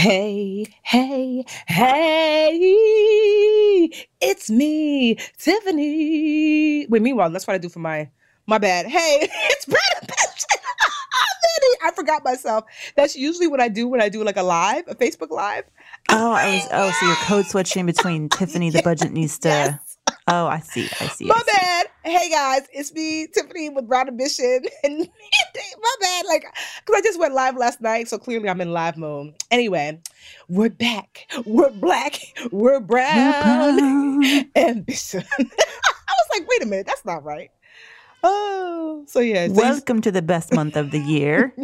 Hey, hey, hey, it's me, Tiffany. Wait, meanwhile, that's what I do for my my bad. Hey, it's Brad I forgot myself. That's usually what I do when I do like a live, a Facebook live. Oh, I was oh, so you're code switching between Tiffany the Budgetnista yes. Oh, I see. I see. My I see. bad. Hey guys, it's me, Tiffany with Brown Ambition. And my bad. Like, because I just went live last night. So clearly I'm in live mode. Anyway, we're back. We're black. We're brown. We're brown. Ambition. I was like, wait a minute. That's not right. Oh, so yeah. So Welcome to the best month of the year.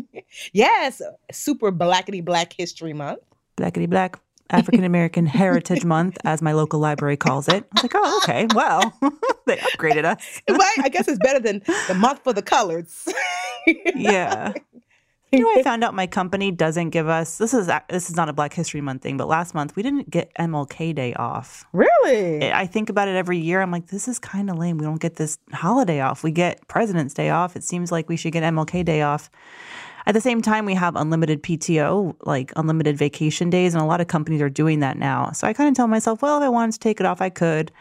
yes, super blackety black history month. Blackety black. African American Heritage Month, as my local library calls it. I was like, oh, okay, well, they upgraded us. right? I guess it's better than the month for the colors. yeah. You know, I found out my company doesn't give us this is this is not a Black History Month thing, but last month we didn't get MLK Day off. Really? I think about it every year. I'm like, this is kind of lame. We don't get this holiday off. We get President's Day off. It seems like we should get MLK Day off. At the same time, we have unlimited PTO, like unlimited vacation days, and a lot of companies are doing that now. So I kind of tell myself, well, if I wanted to take it off, I could.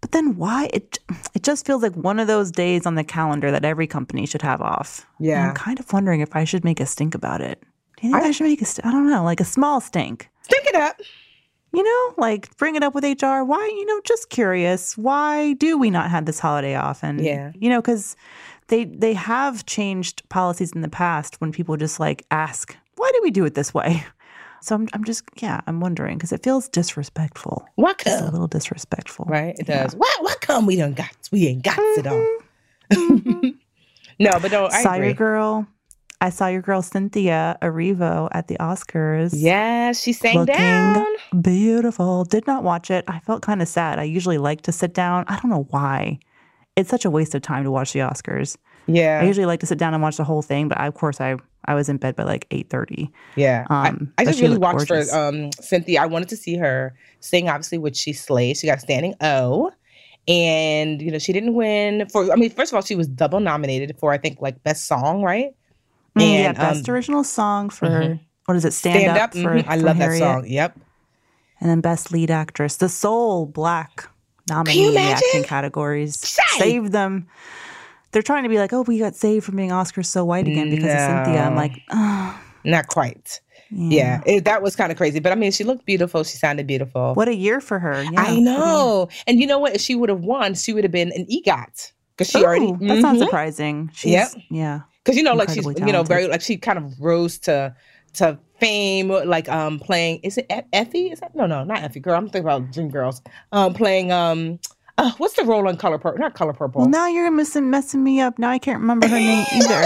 But then why? It it just feels like one of those days on the calendar that every company should have off. Yeah. And I'm kind of wondering if I should make a stink about it. Do you think I, I should make a st- I don't know, like a small stink. Stink it up. You know, like bring it up with HR. Why, you know, just curious. Why do we not have this holiday off? And, yeah. you know, because they they have changed policies in the past when people just like ask, why do we do it this way? So I'm, I'm just, yeah, I'm wondering because it feels disrespectful. What come? Just a little disrespectful. Right? It yeah. does. What, what come we don't got? We ain't got mm-hmm. it all. Mm-hmm. no, but don't. I saw agree. your girl. I saw your girl Cynthia Erivo at the Oscars. Yeah, she sang down. Beautiful. Did not watch it. I felt kind of sad. I usually like to sit down. I don't know why it's such a waste of time to watch the Oscars. Yeah. I usually like to sit down and watch the whole thing, but I, of course I I was in bed by like eight thirty. Yeah. Um, I, I just really watched gorgeous. her um Cynthia. I wanted to see her sing obviously which she slayed. She got standing O. And you know, she didn't win for I mean, first of all, she was double nominated for I think like best song, right? Mm, and, yeah, best um, original song for mm-hmm. what is it? Stand, Stand Up, up for mm-hmm. I love Harriet. that song. Yep. And then best lead actress, the sole black nominee acting categories. Save them. They're trying to be like, oh, we got saved from being Oscars so white again because no. of Cynthia. I'm like, oh. not quite. Yeah, yeah it, that was kind of crazy. But I mean, she looked beautiful. She sounded beautiful. What a year for her. Yeah. I know. And you know what? If she would have won, she would have been an EGOT because she Ooh, already. That's mm-hmm. not surprising. She's, yep. Yeah. Because you know, like she's talented. you know very like she kind of rose to to fame, like um playing. Is it Effie? Is that no no not Effie? Girl, I'm thinking about Dream Girls. Um, playing um. Uh, what's the role on Color Purple? Not Color Purple. Well, now you're missing messing me up. Now I can't remember her name either.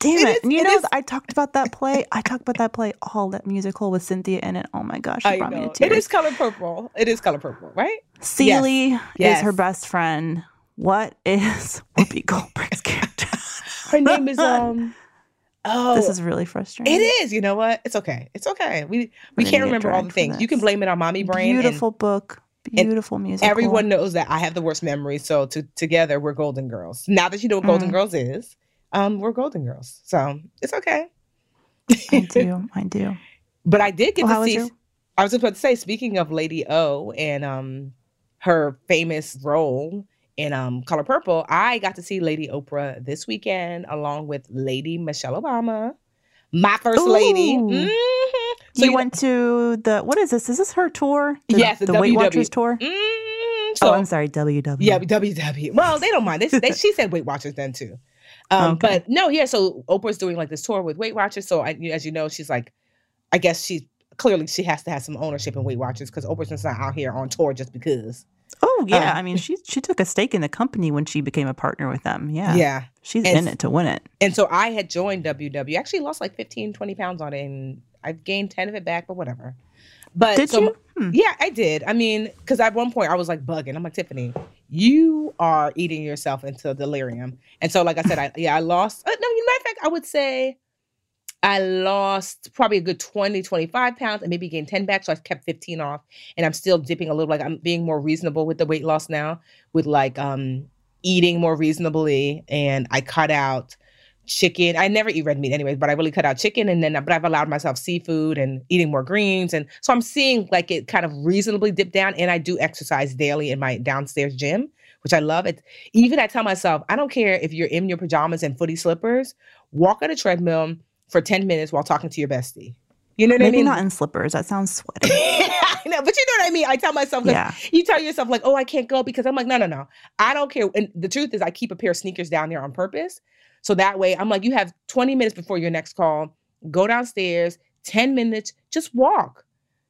Damn it! it. Is, you it know, is. I talked about that play. I talked about that play, all that musical with Cynthia in it. Oh my gosh, I know. It is Color Purple. It is Color Purple, right? Celie yes. yes. is her best friend. What is Whoopi Goldberg's character? her name is um Oh, this is really frustrating. It is. You know what? It's okay. It's okay. We we can't remember all the things. You can blame it on mommy brain. Beautiful and, book. Beautiful music. Everyone knows that I have the worst memory. So to, together we're Golden Girls. Now that you know what mm. Golden Girls is, um, we're Golden Girls. So it's okay. I do. I do. But I did get well, to see. Your... I was about to say, speaking of Lady O and um her famous role in um Color Purple, I got to see Lady Oprah this weekend along with Lady Michelle Obama, my first lady. Ooh. Mhm. So you you- went to the what is this? Is this her tour? The, Yes, the the Weight Watchers tour. Mhm. So oh, I'm sorry, WW. Yeah, WW. Well, they don't mind. They, they, she said Weight Watchers then too. Um, Okay. But no, yeah. So Oprah's doing like this tour with Weight Watchers. So I, as you know, she's like, I guess she clearly she has to have some ownership in Weight Watchers because Oprah's just not out here on tour just because. Oh yeah, Um, I mean she she took a stake in the company when she became a partner with them. Yeah, Yeah. she's And in it to win it. And so I had joined WW. Actually lost like 15, 20 pounds on it, and I've gained 10 of it back, but whatever. But Did so you? Hmm. Yeah, I did. I mean, because at one point I was like bugging. I'm like, Tiffany, you are eating yourself into delirium. And so, like I said, I yeah, I lost. Uh, no, matter of fact, I would say I lost probably a good 20, 25 pounds and maybe gained 10 back. So I kept 15 off. And I'm still dipping a little, like I'm being more reasonable with the weight loss now, with like um eating more reasonably. And I cut out chicken. I never eat red meat anyways, but I really cut out chicken and then but I've allowed myself seafood and eating more greens. And so I'm seeing like it kind of reasonably dip down. And I do exercise daily in my downstairs gym, which I love. It even I tell myself, I don't care if you're in your pajamas and footy slippers, walk on a treadmill for 10 minutes while talking to your bestie. You know what Maybe I mean? not in slippers. That sounds sweaty. I know, but you know what I mean. I tell myself, yeah. you tell yourself like, "Oh, I can't go," because I'm like, "No, no, no, I don't care." And the truth is, I keep a pair of sneakers down there on purpose, so that way I'm like, "You have 20 minutes before your next call. Go downstairs, 10 minutes, just walk,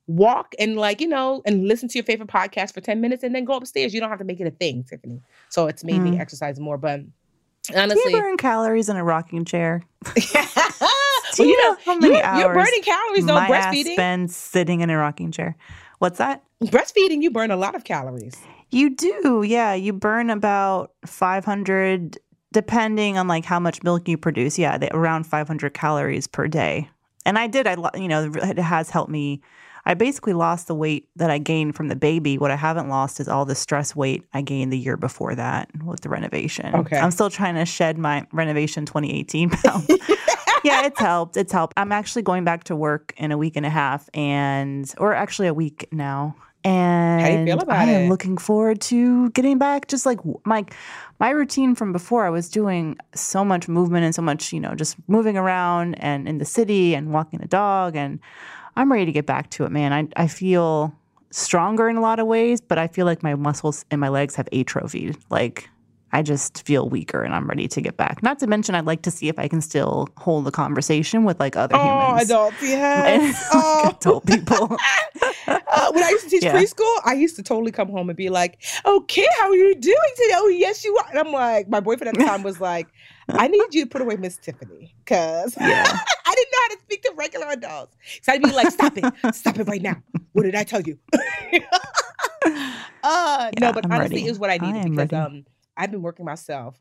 walk, and like you know, and listen to your favorite podcast for 10 minutes, and then go upstairs. You don't have to make it a thing, Tiffany. So it's made me Mm. exercise more, but Do honestly, you burn calories in a rocking chair? well, you know, how many you're, you're burning calories though. my ass breastfeeding, spends sitting in a rocking chair? What's that? breastfeeding, you burn a lot of calories. You do, yeah. You burn about 500, depending on like how much milk you produce. Yeah, they, around 500 calories per day. And I did, I you know, it has helped me. I basically lost the weight that I gained from the baby. What I haven't lost is all the stress weight I gained the year before that with the renovation. Okay. I'm still trying to shed my renovation 2018 pounds. yeah, it's helped. It's helped. I'm actually going back to work in a week and a half, and or actually a week now. And how do you feel about I am it? looking forward to getting back. Just like my my routine from before, I was doing so much movement and so much, you know, just moving around and in the city and walking the dog. And I'm ready to get back to it, man. I I feel stronger in a lot of ways, but I feel like my muscles and my legs have atrophied. Like I just feel weaker and I'm ready to get back. Not to mention, I'd like to see if I can still hold a conversation with like other Oh, humans. adults, yes. like Oh. adult people. Uh, when I used to teach Yeah. preschool, I used to totally come home and be like, "Okay, how are you doing today?" Oh, yes, you are. And I'm like, my boyfriend at the time was like, "I need you to put away Miss Tiffany because Yeah. I didn't know how to speak to regular adults." So I'd be like, "Stop it, stop it right now! What did I tell you?" uh, no, but I'm honestly, ready. it was what I I needed am because ready. um, I've been working myself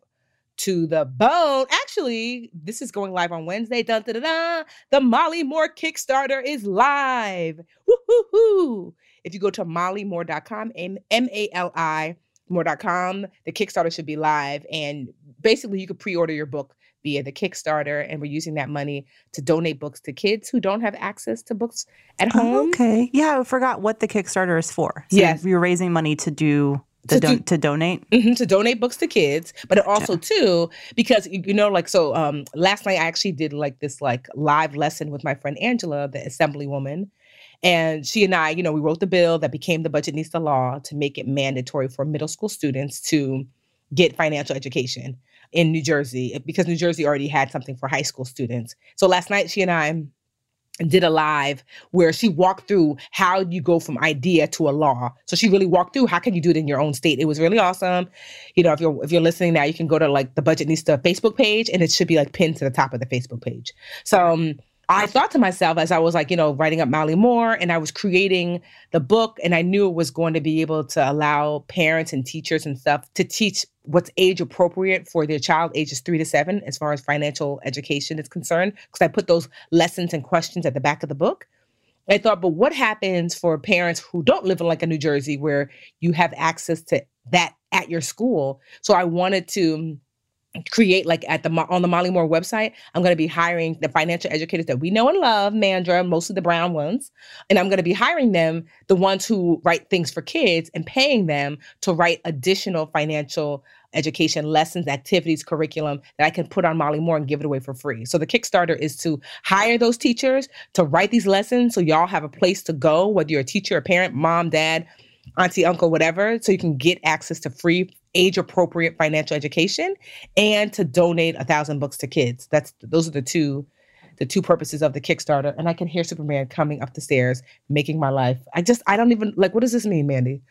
to the bone. Actually, this is going live on Wednesday. Dun, dun, dun. The Molly Moore Kickstarter is live. Woo-hoo-hoo. If you go to mollymore.com, M A L I more.com, the Kickstarter should be live. And basically, you could pre order your book via the Kickstarter. And we're using that money to donate books to kids who don't have access to books at Oh, home. okay. Yeah, I forgot what the Kickstarter is for. So Yes. you're raising money to do To to, do- to donate. Mhm, to donate books to kids, but also too because you know like so um last night I actually did like this like live lesson with my friend Angela, the assemblywoman, and she and I, you know, we wrote the bill that became the Budgetnista law to make it mandatory for middle school students to get financial education in New Jersey because New Jersey already had something for high school students. So last night she and I did a live where she walked through how you go from idea to a law. So she really walked through how can you do it in your own state. It was really awesome. You know, if you're if you're listening now, you can go to like the Budgetnista Facebook page and it should be like pinned to the top of the Facebook page. So um, I thought to myself as I was like, you know, writing up Molly Moore and I was creating the book and I knew it was going to be able to allow parents and teachers and stuff to teach what's age appropriate for their child ages three to seven as far as financial education is concerned. Because I put those lessons and questions at the back of the book. I thought, but what happens for parents who don't live in like a New Jersey where you have access to that at your school? So I wanted to create like at the on the Molly Moore website, I'm going to be hiring the financial educators that we know and love, Mandra, mostly the brown ones, and I'm going to be hiring them, the ones who write things for kids, and paying them to write additional financial education lessons, activities, curriculum that I can put on Molly Moore and give it away for free. So the Kickstarter is to hire those teachers to write these lessons so y'all have a place to go, whether you're a teacher, a parent, mom, dad, auntie, uncle, whatever, so you can get access to free age appropriate financial education and to donate a thousand books to kids. That's those are the two the two purposes of the Kickstarter. And I can hear Superman coming up the stairs, making my life. I just I don't even like what does this mean, Mandy?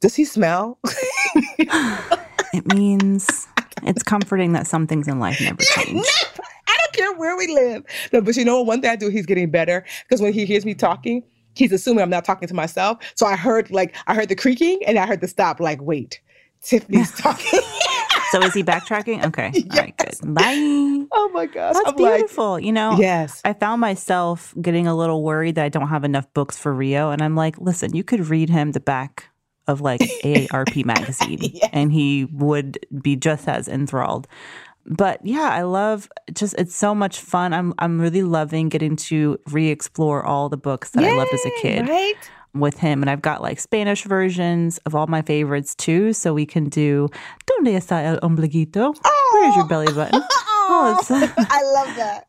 Does he smell? it means it's comforting that some things in life never change. I don't care where we live. No, but you know what? One thing I do, he's getting better because when he hears me talking, he's assuming I'm not talking to myself. So I heard like I heard the creaking and I heard the stop. Like, wait, Tiffany's talking. so is he backtracking? Okay. Yes. All right, good. Bye. Oh my gosh. That's I'm beautiful. Like, you know, yes. I found myself getting a little worried that I don't have enough books for Rio. And I'm like, listen, you could read him the back of like AARP magazine yes. and he would be just as enthralled. But yeah, I love just it's so much fun. I'm I'm really loving getting to re-explore all the books that Yay, I loved as a kid. Right? With him. And I've got like Spanish versions of all my favorites too. So we can do Donde está el ombliguito? Oh. Where's your belly button? Oh, I love that.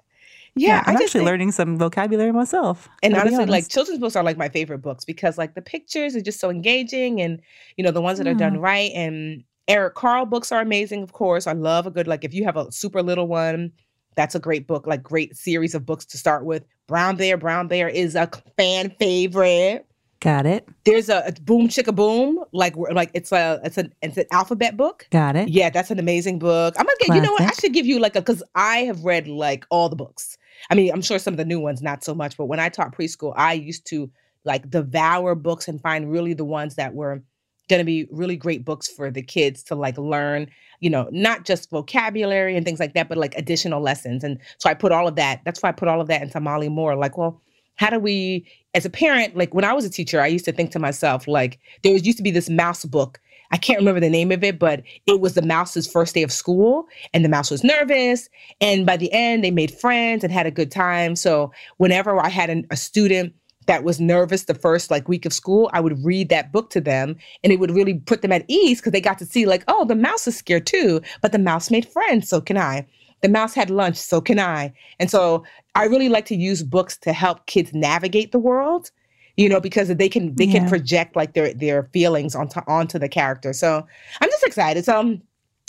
Yeah, yeah I'm actually think, learning some vocabulary myself. And honestly, like children's books are like my favorite books because like the pictures are just so engaging and you know the ones that are done mm. right and Eric Carle books are amazing, of course. I love a good like if you have a super little one, that's a great book, like great series of books to start with. Brown Bear, Brown Bear is a fan favorite. Got it. There's a, a Boom Chicka Boom, like like it's a it's an it's an alphabet book. Got it. Yeah, that's an amazing book. I'm gonna get. Classic. You know what? I should give you like a because I have read like all the books. I mean, I'm sure some of the new ones not so much, but when I taught preschool, I used to like devour books and find really the ones that were going to be really great books for the kids to like learn you know not just vocabulary and things like that but like additional lessons and so i put all of that that's why i put all of that into molly moore like well how do we as a parent like when i was a teacher i used to think to myself like there was used to be this mouse book. I can't remember the name of it but it was the mouse's first day of school and the mouse was nervous and by the end they made friends and had a good time. So whenever i had an, a student that was nervous the first like week of school i would read that book to them and it would really put them at ease because they got to see like oh the mouse is scared too but the mouse made friends so can i the mouse had lunch, so can I. And so I really like to use books to help kids navigate the world, you know, because they can they yeah. can project like their their feelings onto onto the character. So I'm just excited. So um,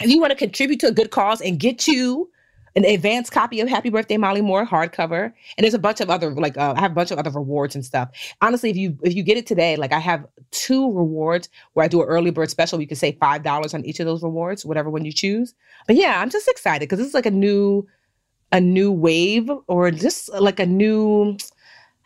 if you want to contribute to a good cause and get you an advanced copy of Happy Birthday Molly Moore hardcover, and there's a bunch of other like uh, I have a bunch of other rewards and stuff. Honestly, if you if you get it today, like I have two rewards where I do an early bird special. You can save five dollars on each of those rewards, whatever one you choose. But yeah, I'm just excited because this is like a new a new wave or just like a new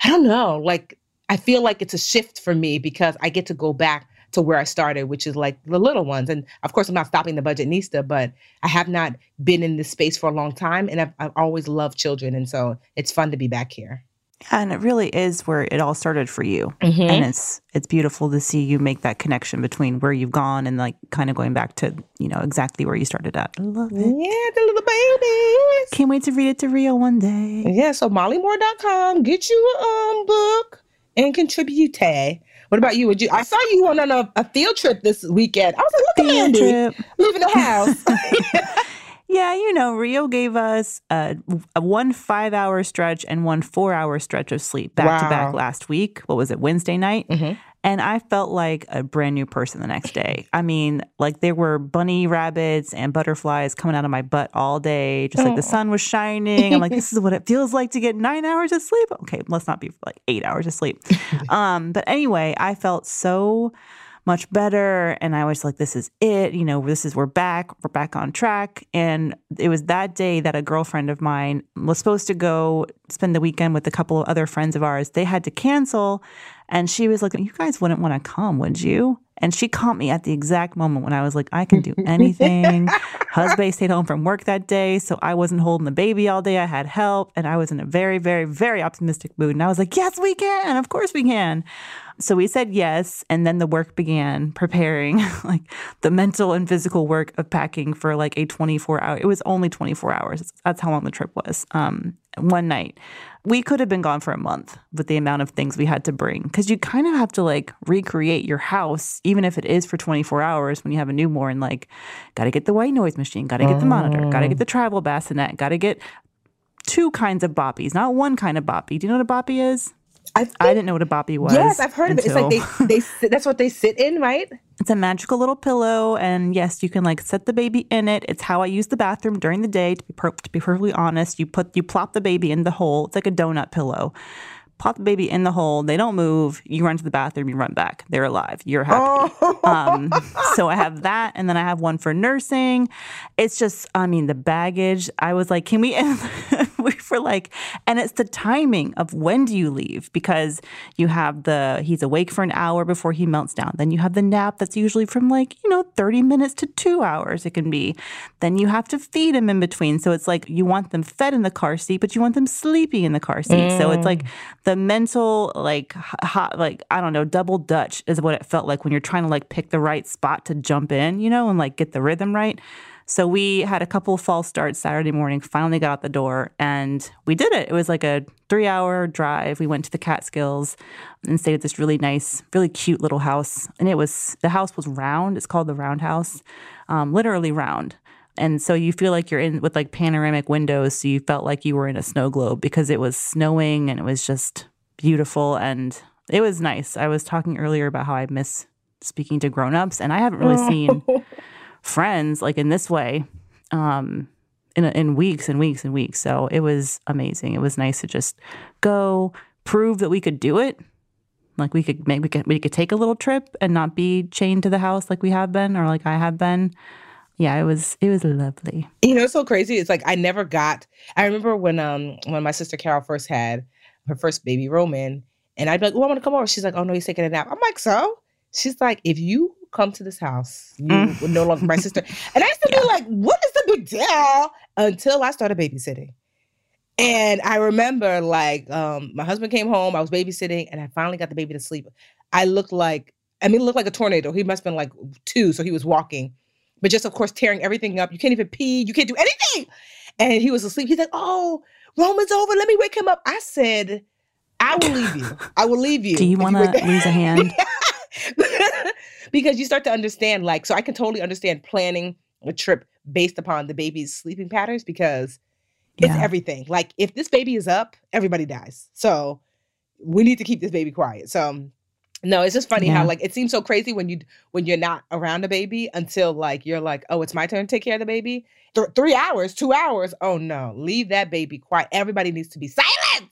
I don't know, like I feel like it's a shift for me because I get to go back to where I started, which is like the little ones. And of course, I'm not stopping the Budgetnista, but I have not been in this space for a long time, and I've, I've always loved children, and so it's fun to be back here. And it really is where it all started for you, mm-hmm. and it's it's beautiful to see you make that connection between where you've gone and like kind of going back to you know exactly where you started at. I love it. Yeah, the little babies. Can't wait to read it to Rio one day. Yeah, so mollymoore.com, get you a um, book and contribute. What about you? Would you? I saw you on a, a field trip this weekend. I was like, look at Andy trip. leaving the house. yeah, you know, Rio gave us a, a one five hour stretch and one four hour stretch of sleep back wow. to back last week. What was it? Wednesday night. Mm-hmm. And I felt like a brand new person the next day. I mean, like there were bunny rabbits and butterflies coming out of my butt all day, just like the sun was shining. I'm like, this is what it feels like to get nine hours of sleep. Okay, let's not be like eight hours of sleep. Um, but anyway, I felt so much better. And I was like, this is it. You know, this is, we're back, we're back on track. And it was that day that a girlfriend of mine was supposed to go spend the weekend with a couple of other friends of ours. They had to cancel. And she was like, you guys wouldn't want to come, would you? And she caught me at the exact moment when I was like, I can do anything. Husband stayed home from work that day, so I wasn't holding the baby all day. I had help, and I was in a very, very, very optimistic mood. And I was like, yes, we can. Of course we can. So we said yes, and then the work began preparing like the mental and physical work of packing for like a 24 hour. It was only 24 hours. That's how long the trip was. Um, one night. We could have been gone for a month with the amount of things we had to bring because you kind of have to like recreate your house, even if it is for 24 hours when you have a newborn. Like, got to get the white noise machine, got to get the monitor, got to get the oh. travel bassinet, got to get two kinds of boppies, not one kind of boppy. Do you know what a boppy is? I, think, I didn't know what a boppy was. Yes, I've heard until... of it. It's like they, they sit, that's what they sit in, right? It's a magical little pillow, and yes, you can like set the baby in it. It's how I use the bathroom during the day. To be per- to be perfectly honest, you put you plop the baby in the hole. It's like a donut pillow pop the baby in the hole. They don't move. You run to the bathroom. You run back. They're alive. You're happy. Oh. Um, so I have that, and then I have one for nursing. It's just, I mean, the baggage. I was like, can we? for like, and it's the timing of when do you leave because you have the he's awake for an hour before he melts down. Then you have the nap that's usually from like you know thirty minutes to two hours. It can be. Then you have to feed him in between. So it's like you want them fed in the car seat, but you want them sleeping in the car seat. Mm. So it's like mm the mental like hot like I don't know double dutch is what it felt like when you're trying to like pick the right spot to jump in, you know, and like get the rhythm right. So we had a couple of false starts Saturday morning, finally got out the door and we did it. It was like a three hour drive. We went to the Catskills and stayed at this really nice, really cute little house. And it was, the house was round. It's called the Round House, um, literally round. And so you feel like you're in with like panoramic windows. So you felt like you were in a snow globe because it was snowing and it was just beautiful and it was nice. I was talking earlier about how I miss speaking to grown-ups and I haven't really seen friends like in this way um in in weeks and weeks and weeks. So it was amazing. It was nice to just go prove that we could do it. Like we could maybe we could, we could take a little trip and not be chained to the house like we have been or like I have been yeah, it was it was lovely. You know, it's so crazy. It's like I never got. I remember when um when my sister Carol first had her first baby Roman, and I'd be like, "Oh, I want to come over." She's like, "Oh no, he's taking a nap." I'm like, "So?" She's like, "If you come to this house, you mm. would no longer my sister." And I used to yeah. be like, "What is the big deal?" Until I started babysitting. And I remember like um, my husband came home, I was babysitting, and I finally got the baby to sleep. I looked like I mean, looked like a tornado. He must have been like two, so he was walking but just of course tearing everything up. You can't even pee. You can't do anything. And he was asleep. He's like, "Oh, Roman's over. Let me wake him up." I said, "I will leave you. I will leave you." Do you want to lose a hand? because you start to understand, like, so I can totally understand planning a trip based upon the baby's sleeping patterns because it's yeah. everything. Like, if this baby is up, everybody dies. So we need to keep this baby quiet. So no, it's just funny yeah. how like it seems so crazy when you when you're not around a baby until like you're like, oh, it's my turn to take care of the baby. Th- three hours, two hours. Oh no, leave that baby quiet. Everybody needs to be silent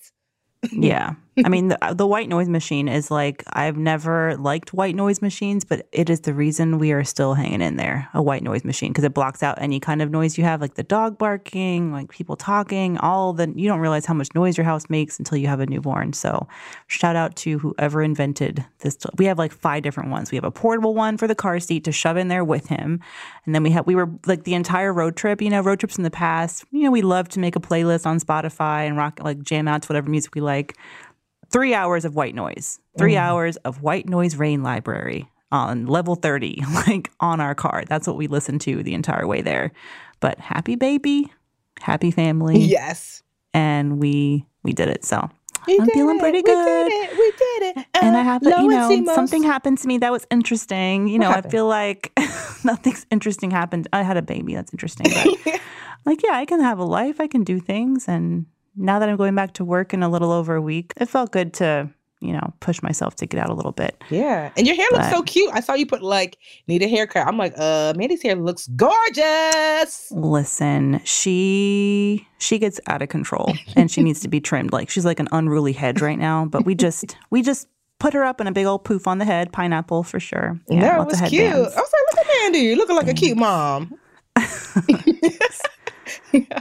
yeah. I mean, the, the, white noise machine is like, I've never liked white noise machines, but it is the reason we are still hanging in there, a white noise machine, because it blocks out any kind of noise you have, like the dog barking, like people talking, all the, you don't realize how much noise your house makes until you have a newborn. So shout out to whoever invented this. We have like five different ones. We have a portable one for the car seat to shove in there with him. And then we have, we were like the entire road trip, you know, road trips in the past, you know, we love to make a playlist on Spotify and rock, like jam out to whatever music we like like three hours of white noise, three mm. hours of white noise rain library on level 30, like on our car. That's what we listened to the entire way there. But happy baby, happy family. Yes. And we we did it. So we I'm feeling pretty good. We did it. We did it. Uh, and I have, you know, something happened to me that was interesting. You know, I feel like nothing's interesting happened. I had a baby. That's interesting. But like, yeah, I can have a life. I can do things. And now that I'm going back to work in a little over a week, it felt good to, you know, push myself to get out a little bit. Yeah. And your hair but, looks so cute. I saw you put like need a haircut. I'm like, uh, Mandy's hair looks gorgeous. Listen, she she gets out of control and she needs to be trimmed. Like she's like an unruly hedge right now. But we just we just put her up in a big old poof on the head, pineapple for sure. Yeah, that was cute. I was like, look at Mandy, You're looking like a cute mom. yeah.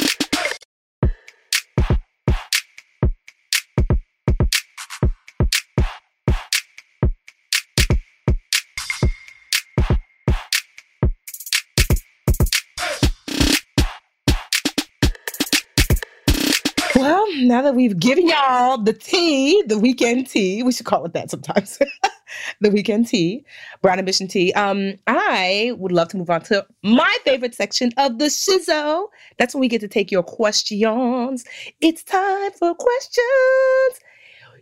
Now that we've given y'all the tea, the weekend tea, we should call it that sometimes. the weekend tea, brown ambition tea. Um, I would love to move on to my favorite section of the shizzo. That's when we get to take your questions. It's time for questions.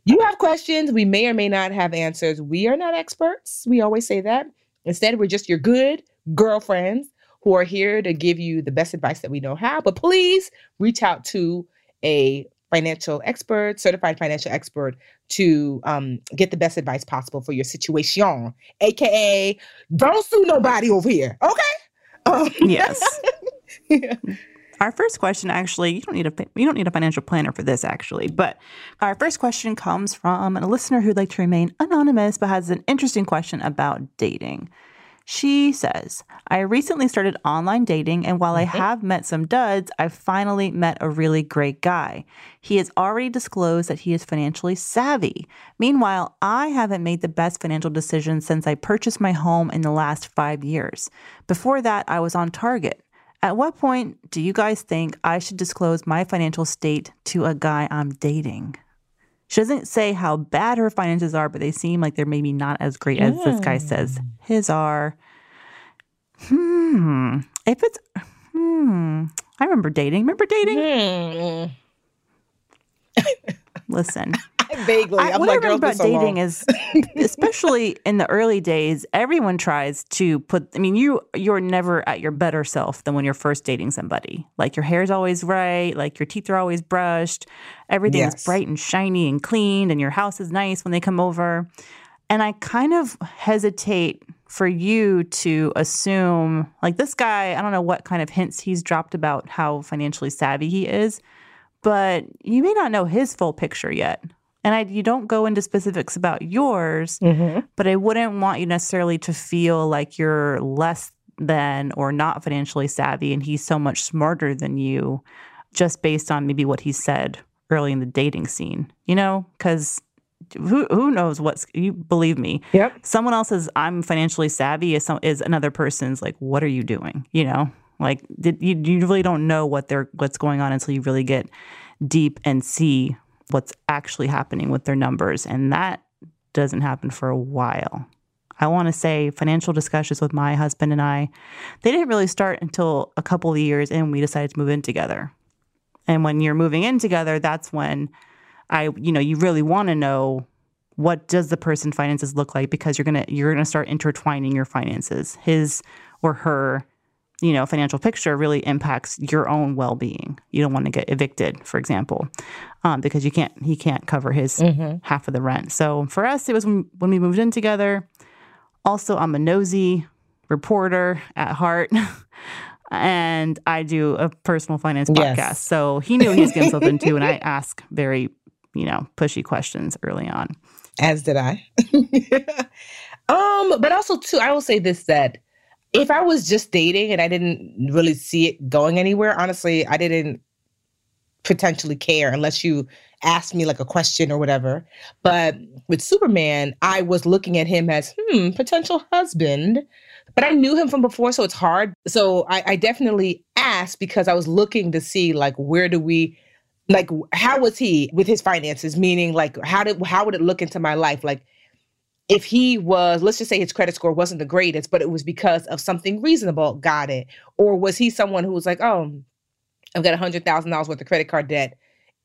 You have questions. We may or may not have answers. We are not experts. We always say that. Instead, we're just your good girlfriends who are here to give you the best advice that we know how. But please reach out to a financial expert, certified financial expert, to um, get the best advice possible for your situation. AKA, don't sue nobody over here. Okay. Um, Yes. yeah. Our first question, actually, you don't need a you don't need a financial planner for this, actually. But our first question comes from a listener who'd like to remain anonymous, but has an interesting question about dating. She says, I recently started online dating, and while I mm-hmm. have met some duds, I've finally met a really great guy. He has already disclosed that he is financially savvy. Meanwhile, I haven't made the best financial decisions since I purchased my home in the last five years. Before that, I was on target. At what point do you guys think I should disclose my financial state to a guy I'm dating? She doesn't say how bad her finances are, but they seem like they're maybe not as great as this guy says his are. Hmm. If it's, hmm. I remember dating. Remember dating? Hmm. Listen. Vaguely. I, I'm what like, I remember about so dating long. is, especially in the early days, everyone tries to put. I mean, you you're never at your better self than when you're first dating somebody. Like your hair's always right, like your teeth are always brushed, everything is bright and shiny and cleaned, and your house is nice when they come over. And I kind of hesitate for you to assume, like this guy. I don't know what kind of hints he's dropped about how financially savvy he is but you may not know his full picture yet. And I, you don't go into specifics about yours, Mhm. but I wouldn't want you necessarily to feel like you're less than or not financially savvy and he's so much smarter than you just based on maybe what he said early in the dating scene, you know? Because who, who knows what's, you believe me, Yep. someone else's I'm financially savvy is, some, is another person's like, what are you doing? You know, like did, you, you really don't know what they're what's going on until you really get deep and see what's actually happening with their numbers, and that doesn't happen for a while. I want to say financial discussions with my husband and I, they didn't really start until a couple of years and we decided to move in together. And when you're moving in together, that's when I, you know, you really want to know what does the person finances look like because you're gonna you're gonna start intertwining your finances. His or her, you know, financial picture really impacts your own well being. You don't want to get evicted, for example, um, because you can't he can't cover his Mhm. half of the rent. So for us, it was when, when we moved in together. Also, I'm a nosy reporter at heart. And I do a personal finance Yes. podcast. So he knew he was getting something too, and I ask very, you know, pushy questions early on. As did I. um, but also too, I will say this that if I was just dating and I didn't really see it going anywhere, honestly, I didn't potentially care unless you asked me like a question or whatever. But with Superman, I was looking at him as hmm, potential husband. But I knew him from before, so it's hard. So I, I definitely asked because I was looking to see like where do we like how was he with his finances? Meaning like how did how would it look into my life? Like if he was, let's just say his credit score wasn't the greatest, but it was because of something reasonable, got it. Or was he someone who was like, oh, I've got a hundred thousand dollars worth of credit card debt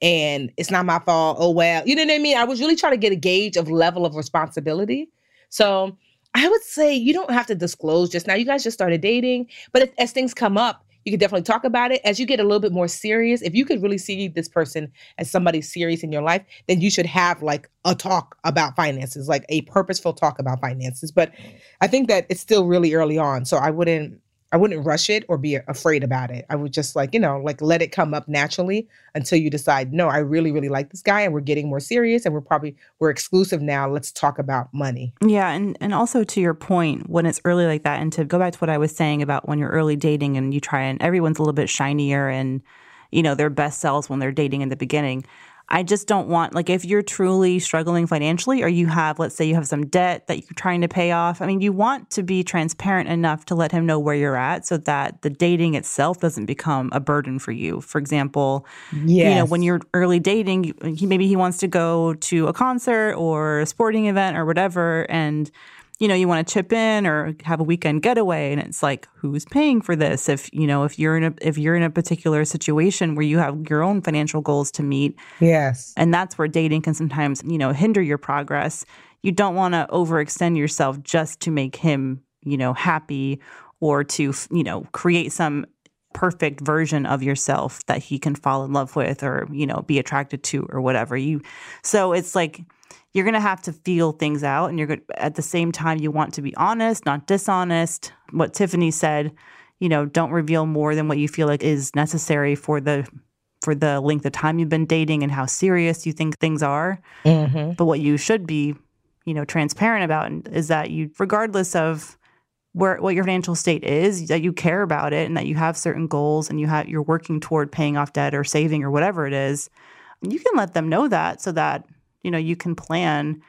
and it's not my fault. Oh well. You know what I mean? I was really trying to get a gauge of level of responsibility. So I would say you don't have to disclose just now. You guys just started dating, but as things come up, you could definitely talk about it. As you get a little bit more serious, if you could really see this person as somebody serious in your life, then you should have like a talk about finances, like a purposeful talk about finances. But I think that it's still really early on. So I wouldn't I wouldn't rush it or be afraid about it. I would just like, you know, like let it come up naturally until you decide, no, I really, really like this guy and we're getting more serious and we're probably we're exclusive now. Let's talk about money. Yeah, and and also to your point, when it's early like that, and to go back to what I was saying about when you're early dating and you try and everyone's a little bit shinier and you know their best selves when they're dating in the beginning. I just don't want, like, if you're truly struggling financially or you have, let's say, you have some debt that you're trying to pay off, I mean, you want to be transparent enough to let him know where you're at so that the dating itself doesn't become a burden for you. For example, yes. you know, when you're early dating, he, maybe he wants to go to a concert or a sporting event or whatever. And you know, you want to chip in or have a weekend getaway and it's like who's paying for this? If, you know, if you're in a if you're in a particular situation where you have your own financial goals to meet. Yes. And that's where dating can sometimes, you know, hinder your progress. You don't want to overextend yourself just to make him, you know, happy or to, you know, create some perfect version of yourself that he can fall in love with or, you know, be attracted to or whatever. You so it's like you're going to have to feel things out and you're going at the same time you want to be honest not dishonest what tiffany said you know don't reveal more than what you feel like is necessary for the for the length of time you've been dating and how serious you think things are mm-hmm. but what you should be you know transparent about is that you regardless of where what your financial state is that you care about it and that you have certain goals and you have you're working toward paying off debt or saving or whatever it is you can let them know that so that you know, you can plan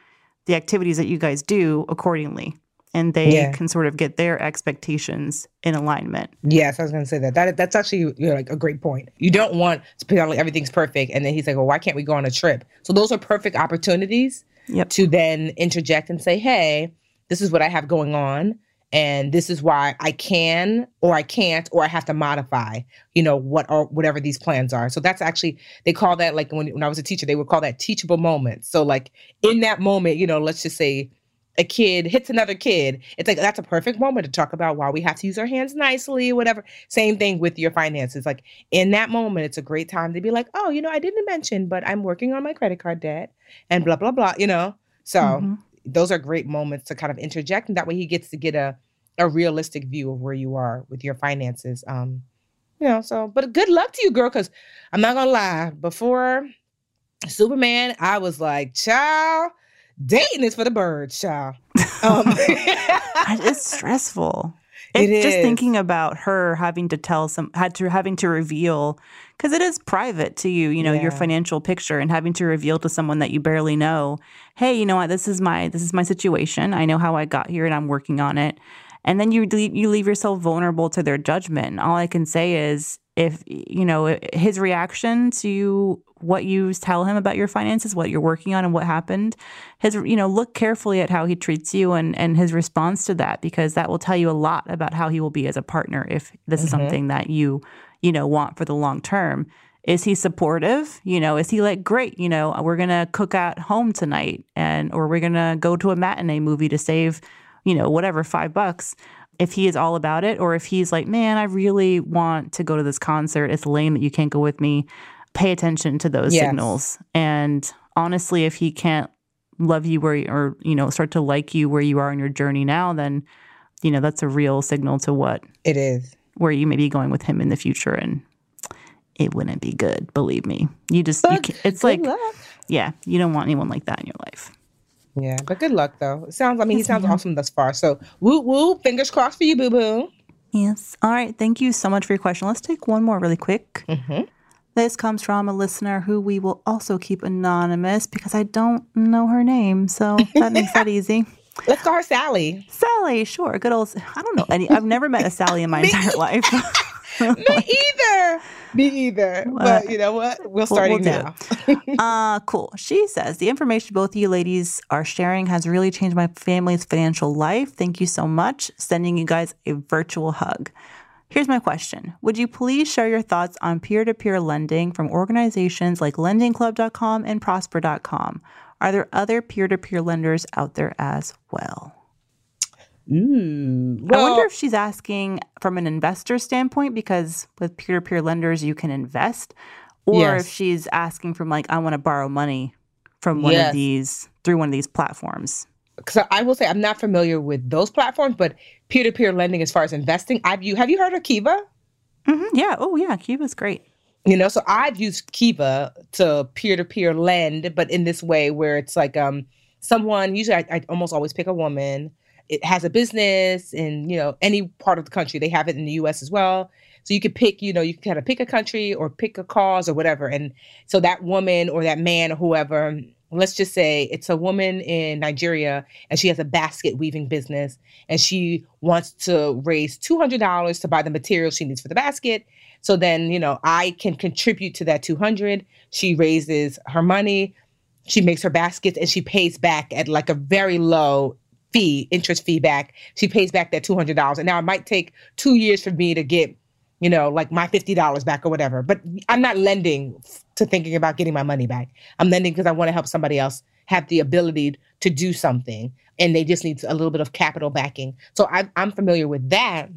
the activities that you guys do accordingly and they yeah. can sort of get their expectations in alignment. Yes, I was going to say that. That that's actually you know, like a great point. You don't want to pretend like everything's perfect, and then he's like, "Well, why can't we go on a trip?" So those are perfect opportunities yep. to then interject and say, "Hey, this is what I have going on and this is why I can or I can't or I have to modify, you know, what or whatever these plans are. So that's actually they call that like when when I was a teacher, they would call that teachable moments. So like in that moment, you know, let's just say a kid hits another kid, it's like that's a perfect moment to talk about why we have to use our hands nicely, whatever. Same thing with your finances. Like in that moment, it's a great time to be like, oh, you know, I didn't mention, but I'm working on my credit card debt and blah blah blah. You know, so mm-hmm those are great moments to kind of interject and that way he gets to get a a realistic view of where you are with your finances um you know so but good luck to you girl because i'm not gonna lie before superman i was like child dating is for the birds child um it's stressful it's it just thinking about her having to tell some had to having to reveal because it is private to you, you know, yeah. your financial picture and having to reveal to someone that you barely know, hey, you know what, this is my this is my situation. I know how I got here and I'm working on it. And then you you leave yourself vulnerable to their judgment. All I can say is if you know his reaction to what you tell him about your finances, what you're working on and what happened, his you know, look carefully at how he treats you and and his response to that because that will tell you a lot about how he will be as a partner if this mm-hmm. is something that you you know, want for the long term. Is he supportive? You know, is he like, great, you know, we're going to cook at home tonight and, or we're going to go to a matinee movie to save, you know, whatever, five bucks. If he is all about it, or if he's like, man, I really want to go to this concert. It's lame that you can't go with me. Pay attention to those yes. signals. And honestly, if he can't love you where, or, you know, start to like you where you are in your journey now, then, you know, that's a real signal to what it is where you may be going with him in the future and it wouldn't be good believe me you just you it's like luck. yeah you don't want anyone like that in your life yeah but good luck though it sounds i mean yes, he sounds awesome thus far so woo woo fingers crossed for you boo boo yes all right thank you so much for your question let's take one more really quick mm-hmm. this comes from a listener who we will also keep anonymous because i don't know her name so that makes that easy Let's call her Sally. Sally, sure. Good old. I don't know any. I've never met a Sally in my entire life. Me either. Me either. But you know what? We're starting we'll now. uh, cool. She says the information both of you ladies are sharing has really changed my family's financial life. Thank you so much. Sending you guys a virtual hug. Here's my question Would you please share your thoughts on peer to peer lending from organizations like lendingclub.com and prosper.com? Are there other peer to peer lenders out there as well? Ooh. I wonder if she's asking from an investor standpoint because with peer to peer lenders, you can invest, or Yes. if she's asking from like, I want to borrow money from one Yes. of these through one of these platforms. Because I will say I'm not familiar with those platforms, but peer-to-peer lending as far as investing, I've you have you heard of Kiva? hmm Yeah. Oh, yeah. Kiva's great. You know, so I've used Kiva to peer-to-peer lend, but in this way where it's like um someone usually I, I almost always pick a woman. It has a business in, you know, any part of the country. They have it in the US as well. So you could pick, you know, you can kind of pick a country or pick a cause or whatever. And so that woman or that man or whoever, let's just say it's a woman in Nigeria and she has a basket weaving business and she wants to raise $200 to buy the materials she needs for the basket. So then, you know, I can contribute to that 200. She raises her money, she makes her baskets and she pays back at like a very low fee, interest fee back. She pays back that $200. And now it might take 2 years for me to get, you know, like my $50 back or whatever. But I'm not lending to thinking about getting my money back. I'm lending because I want to help somebody else have the ability to do something and they just need a little bit of capital backing. So I'm I'm familiar with that,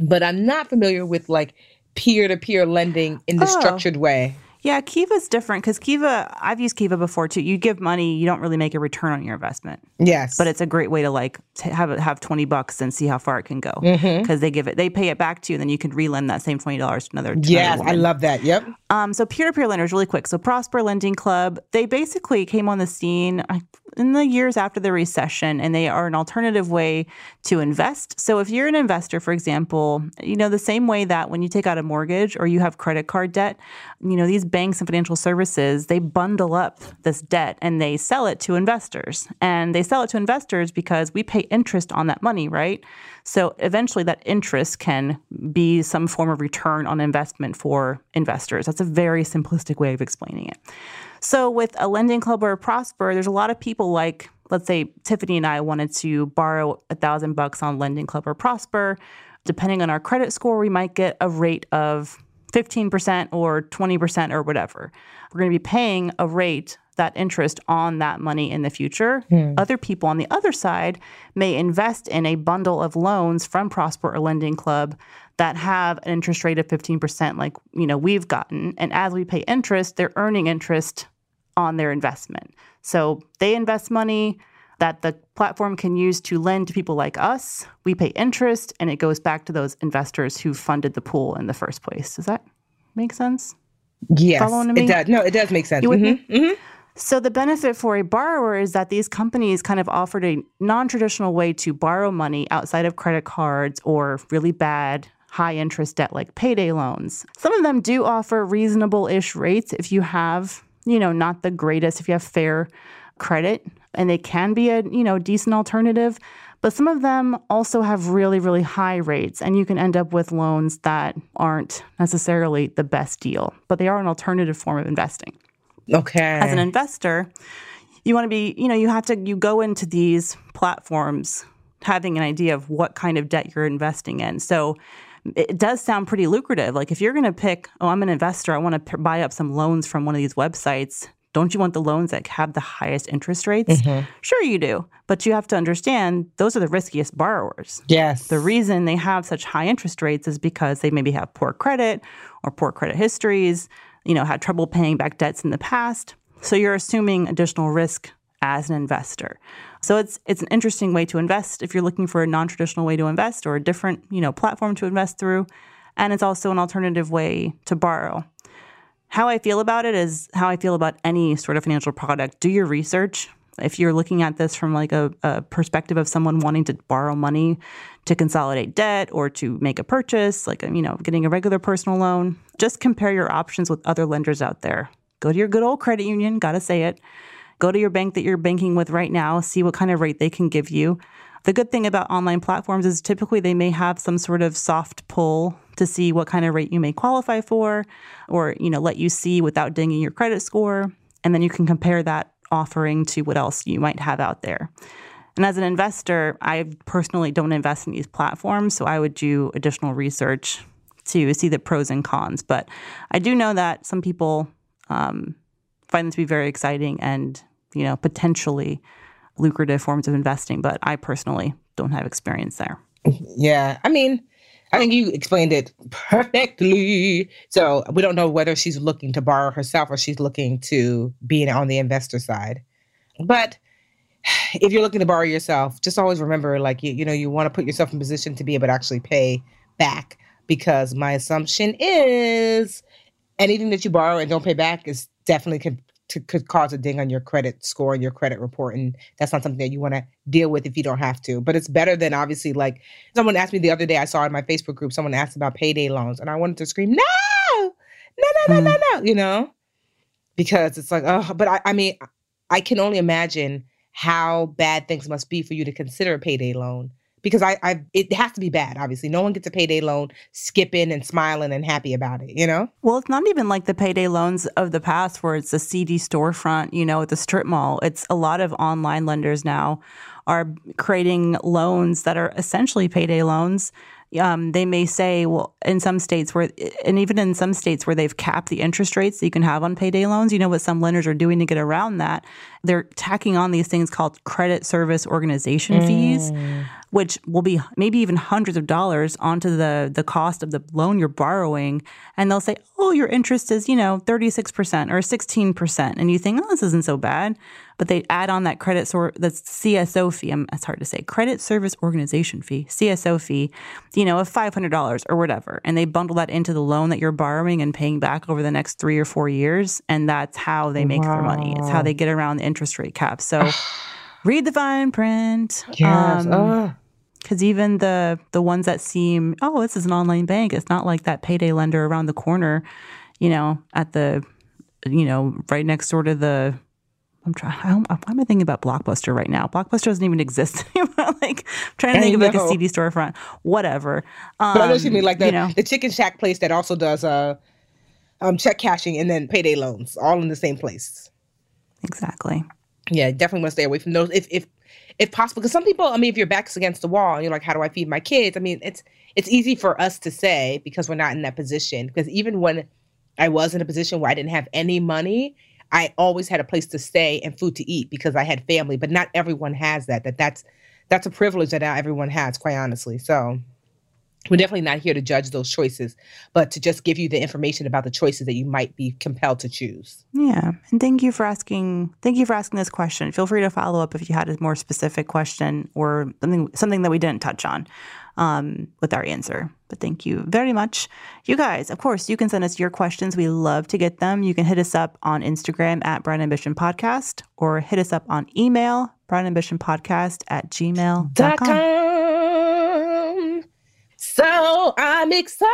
but I'm not familiar with like peer-to-peer lending in the Oh. structured way. Yeah, Kiva's different because Kiva, I've used Kiva before too. You give money, you don't really make a return on your investment, Yes. but it's a great way to like to have it have twenty bucks and see how far it can go because they give it, they pay it back to you, and then you can relend that same twenty dollars to another. to another Yes, I love that. Yep. Um, so peer-to-peer lenders, really quick. So Prosper Lending Club, they basically came on the scene uh, in the years after the recession, and they are an alternative way to invest. So if you're an investor, for example, you know the same way that when you take out a mortgage or you have credit card debt, you know these banks and financial services they bundle up this debt and they sell it to investors, and they sell it to investors because we pay interest on that money, right? So eventually, that interest can be some form of return on investment for investors. That's a very simplistic way of explaining it. So, with a lending club or a Prosper, there's a lot of people like, let's say Tiffany and I wanted to borrow a thousand bucks on lending club or Prosper. Depending on our credit score, we might get a rate of 15% or 20% or whatever. We're going to be paying a rate, that interest on that money in the future. Hmm. Other people on the other side may invest in a bundle of loans from Prosper or Lending Club that have an interest rate of 15% like, you know, we've gotten. And as we pay interest, they're earning interest on their investment. So they invest money that the platform can use to lend to people like us. We pay interest and it goes back to those investors who funded the pool in the first place. Does that make sense? Yes. Following me? It does. No, it does make sense. You with me? Mhm, mhm. So the benefit for a borrower is that these companies kind of offered a non-traditional way to borrow money outside of credit cards or really bad high interest debt like payday loans. Some of them do offer reasonable-ish rates if you have, you know, not the greatest if you have fair credit and they can be a, you know, decent alternative, but some of them also have really really high rates and you can end up with loans that aren't necessarily the best deal, but they are an alternative form of investing Okay. as an investor, you want to be, you know, you have to, you go into these platforms having an idea of what kind of debt you're investing in. So it does sound pretty lucrative. Like if you're going to pick, oh, I'm an investor, I want to p- buy up some loans from one of these websites. Don't you want the loans that have the highest interest rates? Mm-hmm. Sure, you do. But you have to understand those are the riskiest borrowers. yes. The reason they have such high interest rates is because they maybe have poor credit or poor credit histories, you know, had trouble paying back debts in the past. So you're assuming additional risk as an investor. So it's it's an interesting way to invest if you're looking for a non-traditional way to invest or a different, you know, platform to invest through, and it's also an alternative way to borrow. How I feel about it is how I feel about any sort of financial product. Do your research. If you're looking at this from like a, a perspective of someone wanting to borrow money to consolidate debt or to make a purchase, like you know, getting a regular personal loan, just compare your options with other lenders out there. Go to your good old credit union, gotta say it. Go to your bank that you're banking with right now, see what kind of rate they can give you. The good thing about online platforms is typically they may have some sort of soft pull to see what kind of rate you may qualify for or, you know, let you see without dinging your credit score. And then you can compare that offering to what else you might have out there. And as an investor, I personally don't invest in these platforms, so I would do additional research to see the pros and cons. But I do know that some people um, find them to be very exciting and you know potentially lucrative forms of investing. But I personally don't have experience there. Yeah, I mean, I think you explained it perfectly. So we don't know whether she's looking to borrow herself or she's looking to be on the investor side. But if you're looking to borrow yourself, just always remember, like you, you know, you want to put yourself in position to be able to actually pay back. Because my assumption is anything that you borrow and don't pay back is definitely could to, could cause a ding on your credit score and your credit report, and that's not something that you want to deal with if you don't have to. But it's better than obviously like someone asked me the other day. I saw in my Facebook group someone asked about payday loans, and I wanted to scream, "No, no, no, no, no, Mm. no!" You know, because it's like, oh, but I, I mean, I can only imagine how bad things must be for you to consider a payday loan because I, I it has to be bad obviously no one gets a payday loan skipping and smiling and happy about it you know Well, it's not even like the payday loans of the past where it's a CD storefront, you know, at the strip mall. It's a lot of online lenders now are creating loans that are essentially payday loans. Um, they may say, well, in some states where, and even in some states where they've capped the interest rates that you can have on payday loans, you know what some lenders are doing to get around that? They're tacking on these things called credit service organization fees which will be maybe even hundreds of dollars onto the the cost of the loan you're borrowing. And they'll say oh your interest is you know 36% or 16% and you think oh this isn't so bad. But they add on that credit sort that's CSO fee. Um, it's hard to say credit service organization fee CSO fee you know of $500 or whatever. And they bundle that into the loan that you're borrowing and paying back over the next 3 or 4 years. And that's how they make their money. It's how they get around the interest rate cap. So read the fine print yes Um, because even the the ones that seem, oh, this is an online bank. It's not like that payday lender around the corner, you know, at the, you know, right next door to the. I'm trying. Why am I thinking about Blockbuster right now? Blockbuster doesn't even exist anymore. like I'm trying to think of like a. CD storefront, whatever. Um, But I know you mean, like the, you know, the Chicken Shack place that also does uh, um, check cashing and then payday loans, all in the same place. exactly. Yeah, definitely want to stay away from those if if if possible. Because some people, I mean, if your back's against the wall and you're like, how do I feed my kids? I mean, it's it's easy for us to say because we're not in that position. Because even when I was in a position where I didn't have any money, I always had a place to stay and food to eat because I had family. But not everyone has that. That that's that's a privilege that not everyone has, quite honestly. So we're definitely not here to judge those choices, but to just give you the information about the choices that you might be compelled to choose. Yeah, and thank you for asking. Thank you for asking this question. Feel free to follow up if you had a more specific question or something something that we didn't touch on um, with our answer. But thank you very much, you guys. Of course, you can send us your questions. We love to get them. You can hit us up on Instagram at Brown Ambition Podcast or hit us up on email Brown Ambition Podcast at gmail.com. So I'm excited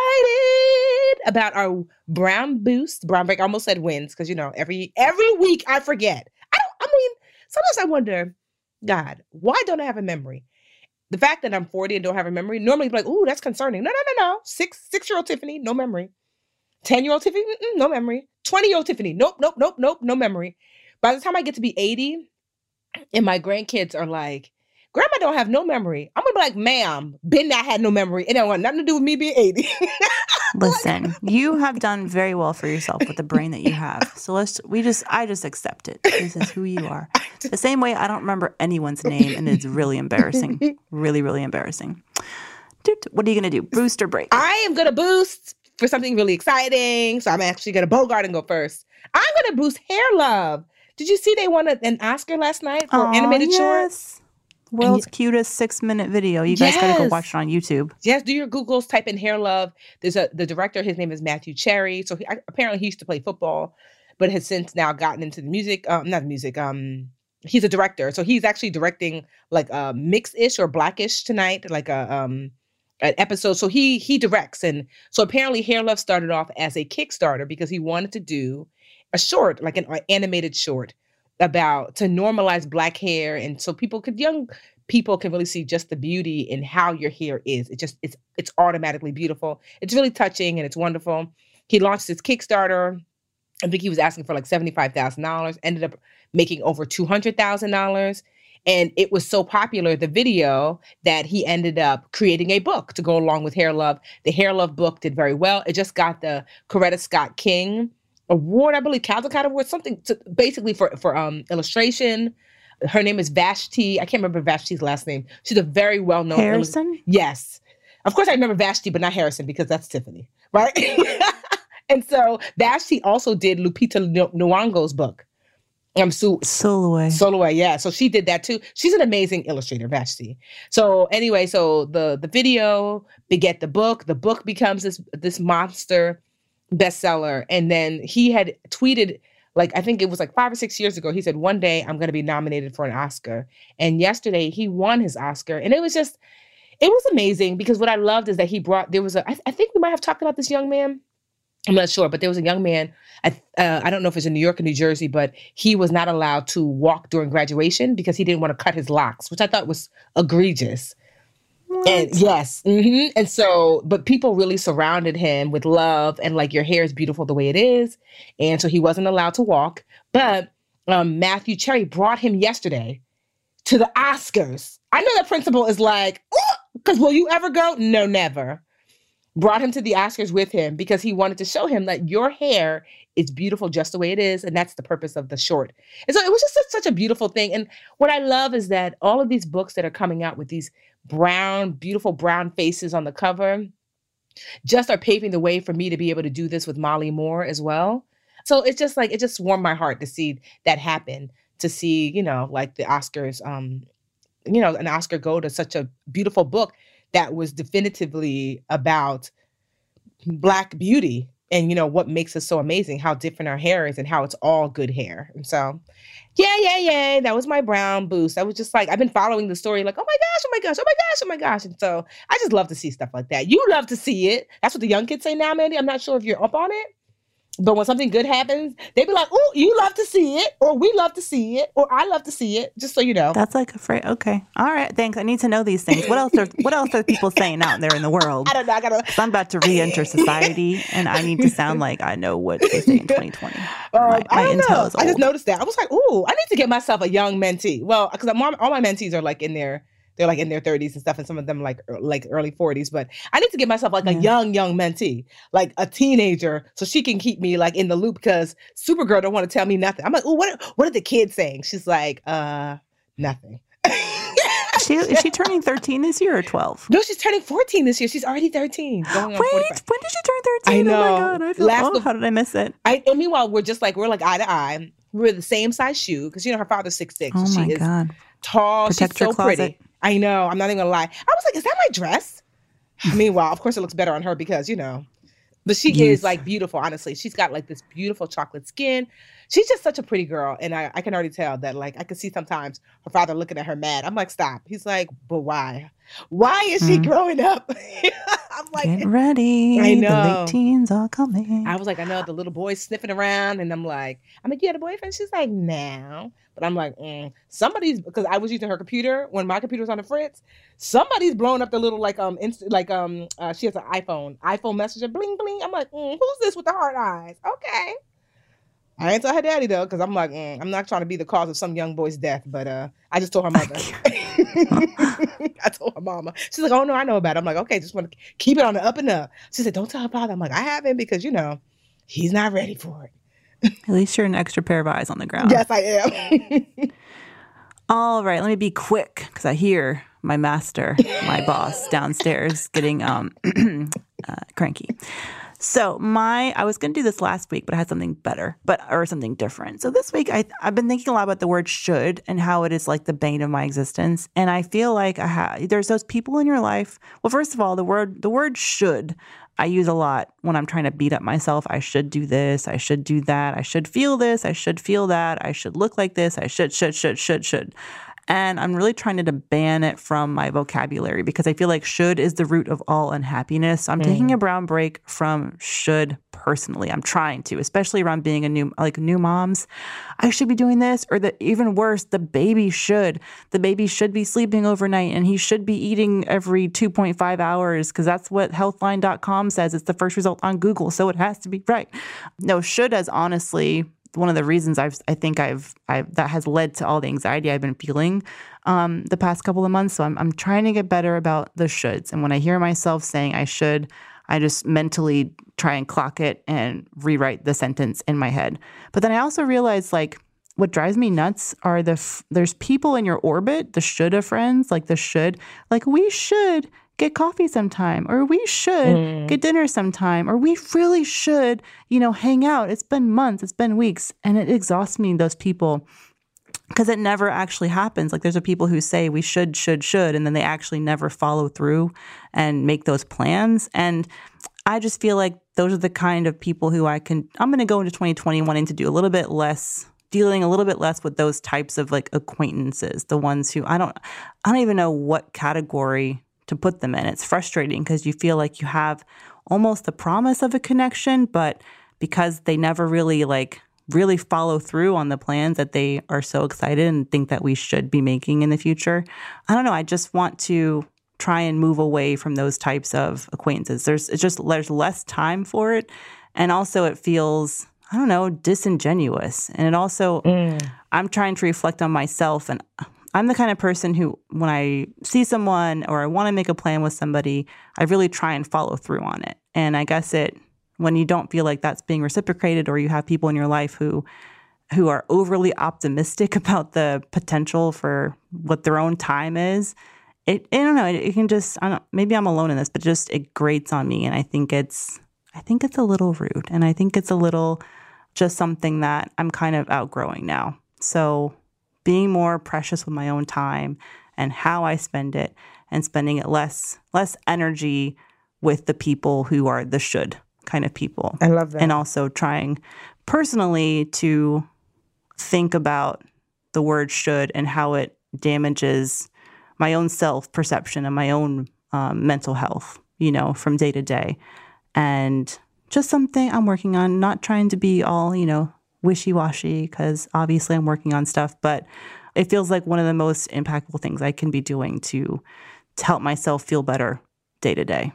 about our brown boost, brown break. I almost said wins because you know every every week I forget. I don't. I mean, sometimes I wonder, God, why don't I have a memory? The fact that I'm 40 and don't have a memory normally like, ooh, that's concerning. No, no, no, no. Six six year old Tiffany, no memory. Ten year old Tiffany, no memory. Twenty year old Tiffany, nope, nope, nope, nope, no memory. By the time I get to be 80, and my grandkids are like, Grandma don't have no memory. I'm gonna be like, ma'am, Ben not had no memory. It don't want nothing to do with me being 80. Listen, you have done very well for yourself with the brain that you have. So let's we just I just accept it. This is who you are. The same way I don't remember anyone's name and it's really embarrassing. Really, really embarrassing. Dude, what are you gonna do? Boost or break? I am gonna boost for something really exciting. So I'm actually gonna Bogart and go first. I'm gonna boost Hair Love. Did you see they won an Oscar last night for Aw, animated yes. World's cutest six minute video. You guys gotta go watch it on YouTube. Yes, do your Googles, type in Hair Love. There's a the director, his name is Matthew Cherry. So he, I- apparently he used to play football, but has since now gotten into the music. Um, not music. Um, he's a director. So he's actually directing like a mixed-ish or blackish tonight, like a um an episode. So he he directs, and so apparently Hair Love started off as a Kickstarter because he wanted to do a short, like an uh, animated short about to normalize black hair and so people could young people can really see just the beauty in how your hair is. It just it's it's automatically beautiful. It's really touching and it's wonderful. He launched his Kickstarter. I think he was asking for like $75,000, ended up making over $200,000. And it was so popular, the video, that he ended up creating a book to go along with Hair Love. The Hair Love book did very well. It just got the Coretta Scott King award, I believe, Caldecott Award, something to, basically for, for um, illustration. Her name is Vashti. I can't remember Vashti's last name. She's a very well known. Harrison? yes. Of course, I remember Vashti, but not Harrison because that's Tiffany, right? and so Vashti also did Lupita Nyong'o's book. I'm Su Sulwe. Sulwe, yeah. So she did that too. She's an amazing illustrator, Vashti. So anyway, so the the video beget the book. The book becomes this this monster bestseller. And then he had tweeted like I think it was like five or six years ago. He said, One day I'm gonna be nominated for an Oscar. And yesterday he won his Oscar. And it was just it was amazing because what I loved is that he brought there was a I, I think we might have talked about this young man I'm not sure, but there was a young man. I, uh, I don't know if it's in New York or New Jersey, but he was not allowed to walk during graduation because he didn't want to cut his locks, which I thought was egregious. What? And yes, mm-hmm. and so, but people really surrounded him with love and like your hair is beautiful the way it is, and so he wasn't allowed to walk. But um, Matthew Cherry brought him yesterday to the Oscars. I know that principal is like, because will you ever go? No, never brought him to the Oscars with him because he wanted to show him that your hair is beautiful just the way it is. And that's the purpose of the short. And so it was just such, such a beautiful thing. And what I love is that all of these books that are coming out with these brown, beautiful brown faces on the cover just are paving the way for me to be able to do this with Molly Moore as well. So it's just like, it just warmed my heart to see that happen, to see, you know, like the Oscars, um, you know, an Oscar go to such a beautiful book that was definitively about black beauty and you know what makes us so amazing how different our hair is and how it's all good hair and so yeah yeah yeah that was my brown boost. I was just like i've been following the story like oh my gosh oh my gosh oh my gosh oh my gosh and so i just love to see stuff like that. You love to see it. That's what the young kids say now Mandi. I'm not sure if you're up on it but when something good happens, they be like, "Oh, you love to see it," or "We love to see it," or "I love to see it." Just so you know. That's like a phrase. Okay, all right. Thanks. I need to know these things. What else are What else are people saying out there in the world? I don't know. I gotta. I'm about to re-enter society, and I need to sound like I know what they say in 2020. Um, my, I don't know. I just noticed that. I was like, "Ooh, I need to get myself a young mentee." Well, because all my mentees are like in their they're like in their 30s and stuff and some of them like like early 40s but i need to get myself like yeah. a young young mentee like a teenager so she can keep me like in the loop because supergirl don't want to tell me nothing i'm like oh what what are the kids saying she's like uh nothing she, is she turning 13 this year or 12? No, she's turning 14 this year. She's already 13. Going Wait, when did she turn 13? I know. Oh my God. I feel, Last oh, how did I miss it? I, and meanwhile, we're just like, we're like eye to eye. We're the same size shoe because, you know, her father's six six. Oh so my she God. is tall. Protect she's so closet. pretty. I know. I'm not even gonna lie. I was like, is that my dress? Meanwhile, of course, it looks better on her because you know. But she Yes. is like beautiful. Honestly, she's got like this beautiful chocolate skin. She's just such a pretty girl, and I, I can already tell that. Like, I can see sometimes her father looking at her mad. I'm like, stop. He's like, but why? Why is she Mm. growing up? I'm like, Get ready. I know. The late teens are coming. I was like, I know the little boy's sniffing around, and I'm like, I'm like, you had a boyfriend? She's like, no. But I'm like, mm, somebody's because I was using her computer when my computer was on the fritz. Somebody's blowing up the little like um inst- like um uh, she has an iPhone iPhone messenger bling bling. I'm like, mm, who's this with the hard eyes? Okay. I ain't tell her daddy though, because I'm like, mm, I'm not trying to be the cause of some young boy's death, but uh, I just told her mother. I told her mama. She's like, oh no, I know about it. I'm like, okay, just want to keep it on the up and up. She said, don't tell her father. I'm like, I haven't because you know, he's not ready for it. At least you're an extra pair of eyes on the ground. Yes, I am. All right, let me be quick because I hear my master, my boss downstairs getting um uh, cranky. So my I was going to do this last week, but I had something better, but or something different. So this week I I've been thinking a lot about the word should and how it is like the bane of my existence, and I feel like I have there's those people in your life. Well, first of all, the word the word should I use a lot when I'm trying to beat up myself. I should do this. I should do that. I should feel this. I should feel that. I should look like this. I should, should, should, should, should. And I'm really trying to ban it from my vocabulary because I feel like should is the root of all unhappiness. So I'm mm. taking a brown break from should personally. I'm trying to, especially around being a new like new moms. I should be doing this or the even worse, the baby should. The baby should be sleeping overnight and he should be eating every 2.5 hours because that's what healthline.com says. It's the first result on Google, so it has to be right. No, should has honestly one of the reasons I've I think I've I've that has led to all the anxiety I've been feeling um, the past couple of months. So I'm I'm trying to get better about the shoulds. And when I hear myself saying I should, I just mentally try and clock it and rewrite the sentence in my head. But then I also realize like what drives me nuts are the f- there's people in your orbit, the should of friends, like the should, like we should get coffee sometime or we should mm. get dinner sometime or we really should, you know, hang out. It's been months, it's been weeks and it exhausts me those people because it never actually happens. Like there's a people who say we should should should and then they actually never follow through and make those plans and I just feel like those are the kind of people who I can I'm going to go into 2020 wanting to do a little bit less dealing a little bit less with those types of like acquaintances, the ones who I don't I don't even know what category to put them in. It's frustrating because you feel like you have almost the promise of a connection, but because they never really like really follow through on the plans that they are so excited and think that we should be making in the future. I don't know, I just want to try and move away from those types of acquaintances. There's it's just there's less time for it and also it feels I don't know, disingenuous. And it also mm. I'm trying to reflect on myself and I'm the kind of person who, when I see someone or I want to make a plan with somebody, I really try and follow through on it. And I guess it, when you don't feel like that's being reciprocated or you have people in your life who, who are overly optimistic about the potential for what their own time is, it, I don't know, it, it can just, I don't, maybe I'm alone in this, but just it grates on me. And I think it's, I think it's a little rude. And I think it's a little just something that I'm kind of outgrowing now. So being more precious with my own time and how I spend it and spending it less less energy with the people who are the should kind of people. I love that. And also trying personally to think about the word should and how it damages my own self perception and my own um, mental health, you know, from day to day. And just something I'm working on, not trying to be all, you know, wishy washy because obviously I'm working on stuff, but it feels like one of the most impactful things I can be doing to to help myself feel better day to day.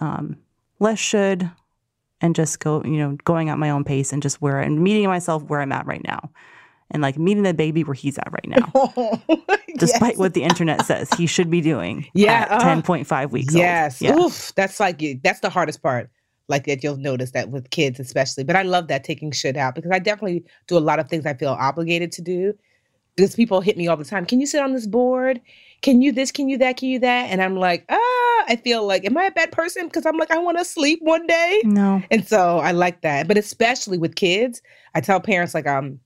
Um, less should and just go, you know, going at my own pace and just where and meeting myself where I'm at right now. And like meeting the baby where he's at right now. Despite yes. what the internet says he should be doing yeah, at uh, 10.5 weeks yes. Old. Yeah. Oof. That's like, that's the hardest part like that you'll notice that with kids especially but i love that taking shit out because i definitely do a lot of things i feel obligated to do. Because people hit me all the time can you sit on this board? Can you this can you that can you that? And i'm like ah i feel like am i a bad person? Because i'm like i want to sleep one day. No. And so i like that but especially with kids i tell parents like um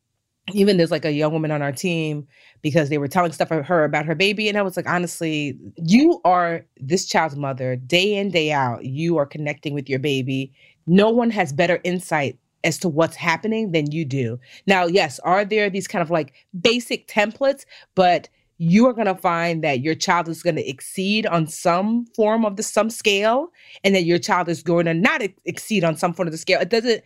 even there's like a young woman on our team because they were telling stuff of her about her baby. And I was like, honestly, you are this child's mother day in, day out. You are connecting with your baby. No one has better insight as to what's happening than you do. Now, yes, are there these kind of like basic templates, but you are going to find that your child is going to exceed on some form of the some scale and that your child is going to not ex- exceed on some form of the scale. It doesn't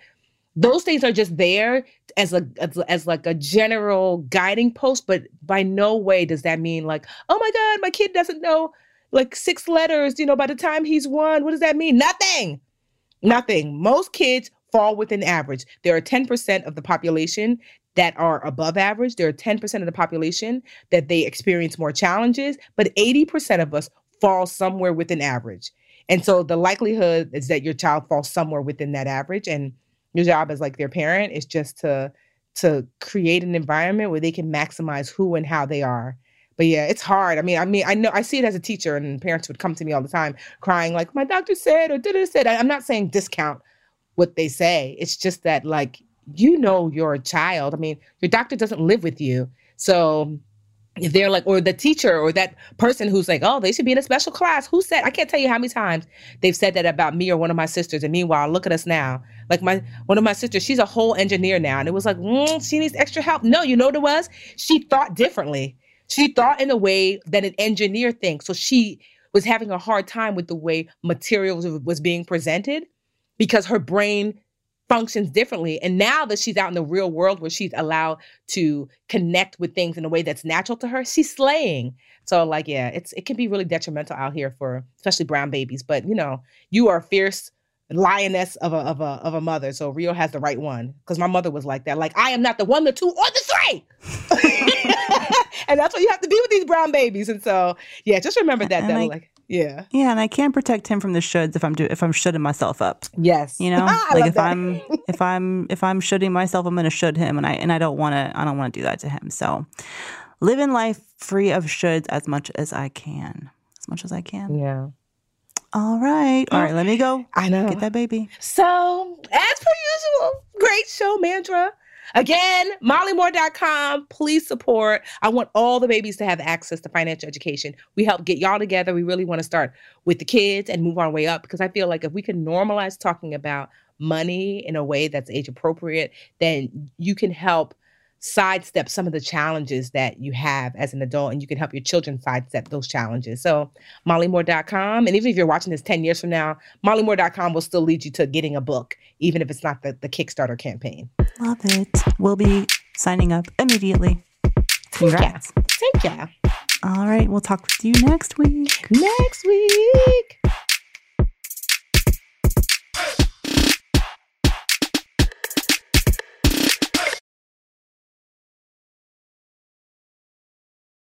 those things are just there as a as, as, like a general guiding post but by no way does that mean like oh my god my kid doesn't know like six letters you know by the time he's one what does that mean? Nothing. Nothing. Most kids fall within average. There are 10% of the population that are above average. There are 10% of the population that they experience more challenges but 80% of us fall somewhere within average. And so the likelihood is that your child falls somewhere within that average and your job as like their parent is just to to create an environment where they can maximize who and how they are but yeah it's hard i mean i mean i know i see it as a teacher and parents would come to me all the time crying like my doctor said or did it said i'm not saying discount what they say it's just that like you know your child i mean your doctor doesn't live with you so if they're like, or the teacher or that person who's like, oh, they should be in a special class. Who said? I can't tell you how many times they've said that about me or one of my sisters. And meanwhile, look at us now. Like my one of my sisters, she's a whole engineer now, and it was like, mm, she needs extra help. No, you know what it was? She thought differently. She thought in a way that an engineer thinks. So she was having a hard time with the way materials was being presented because her brain functions differently. And now that she's out in the real world where she's allowed to connect with things in a way that's natural to her, she's slaying. So like, yeah, it's it can be really detrimental out here for especially brown babies. But you know, you are fierce lioness of a of a of a mother. So Rio has the right one. Because my mother was like that. Like, I am not the one, the two, or the three. and that's what you have to be with these brown babies. And so yeah, just remember that. that like yeah. Yeah, and I can't protect him from the shoulds if I'm do if I'm shutting myself up. Yes. You know, like if that. I'm if I'm if I'm shooting myself, I'm gonna should him, and I and I don't want to I don't want to do that to him. So, living life free of shoulds as much as I can, as much as I can. Yeah. All right. All right. Let me go. I know. Get that baby. So, as per usual, great show mantra. Again, mollymore.com. Please support. I want all the babies to have access to financial education. We help get y'all together. We really want to start with the kids and move our way up because I feel like if we can normalize talking about money in a way that's age appropriate, then you can help sidestep some of the challenges that you have as an adult and you can help your children sidestep those challenges. So mollymore.com. And even if you're watching this 10 years from now, mollymore.com will still lead you to getting a book, even if it's not the, the Kickstarter campaign. Love it. We'll be signing up immediately. Congrats. Thank you. All right. We'll talk with you next week. Next week.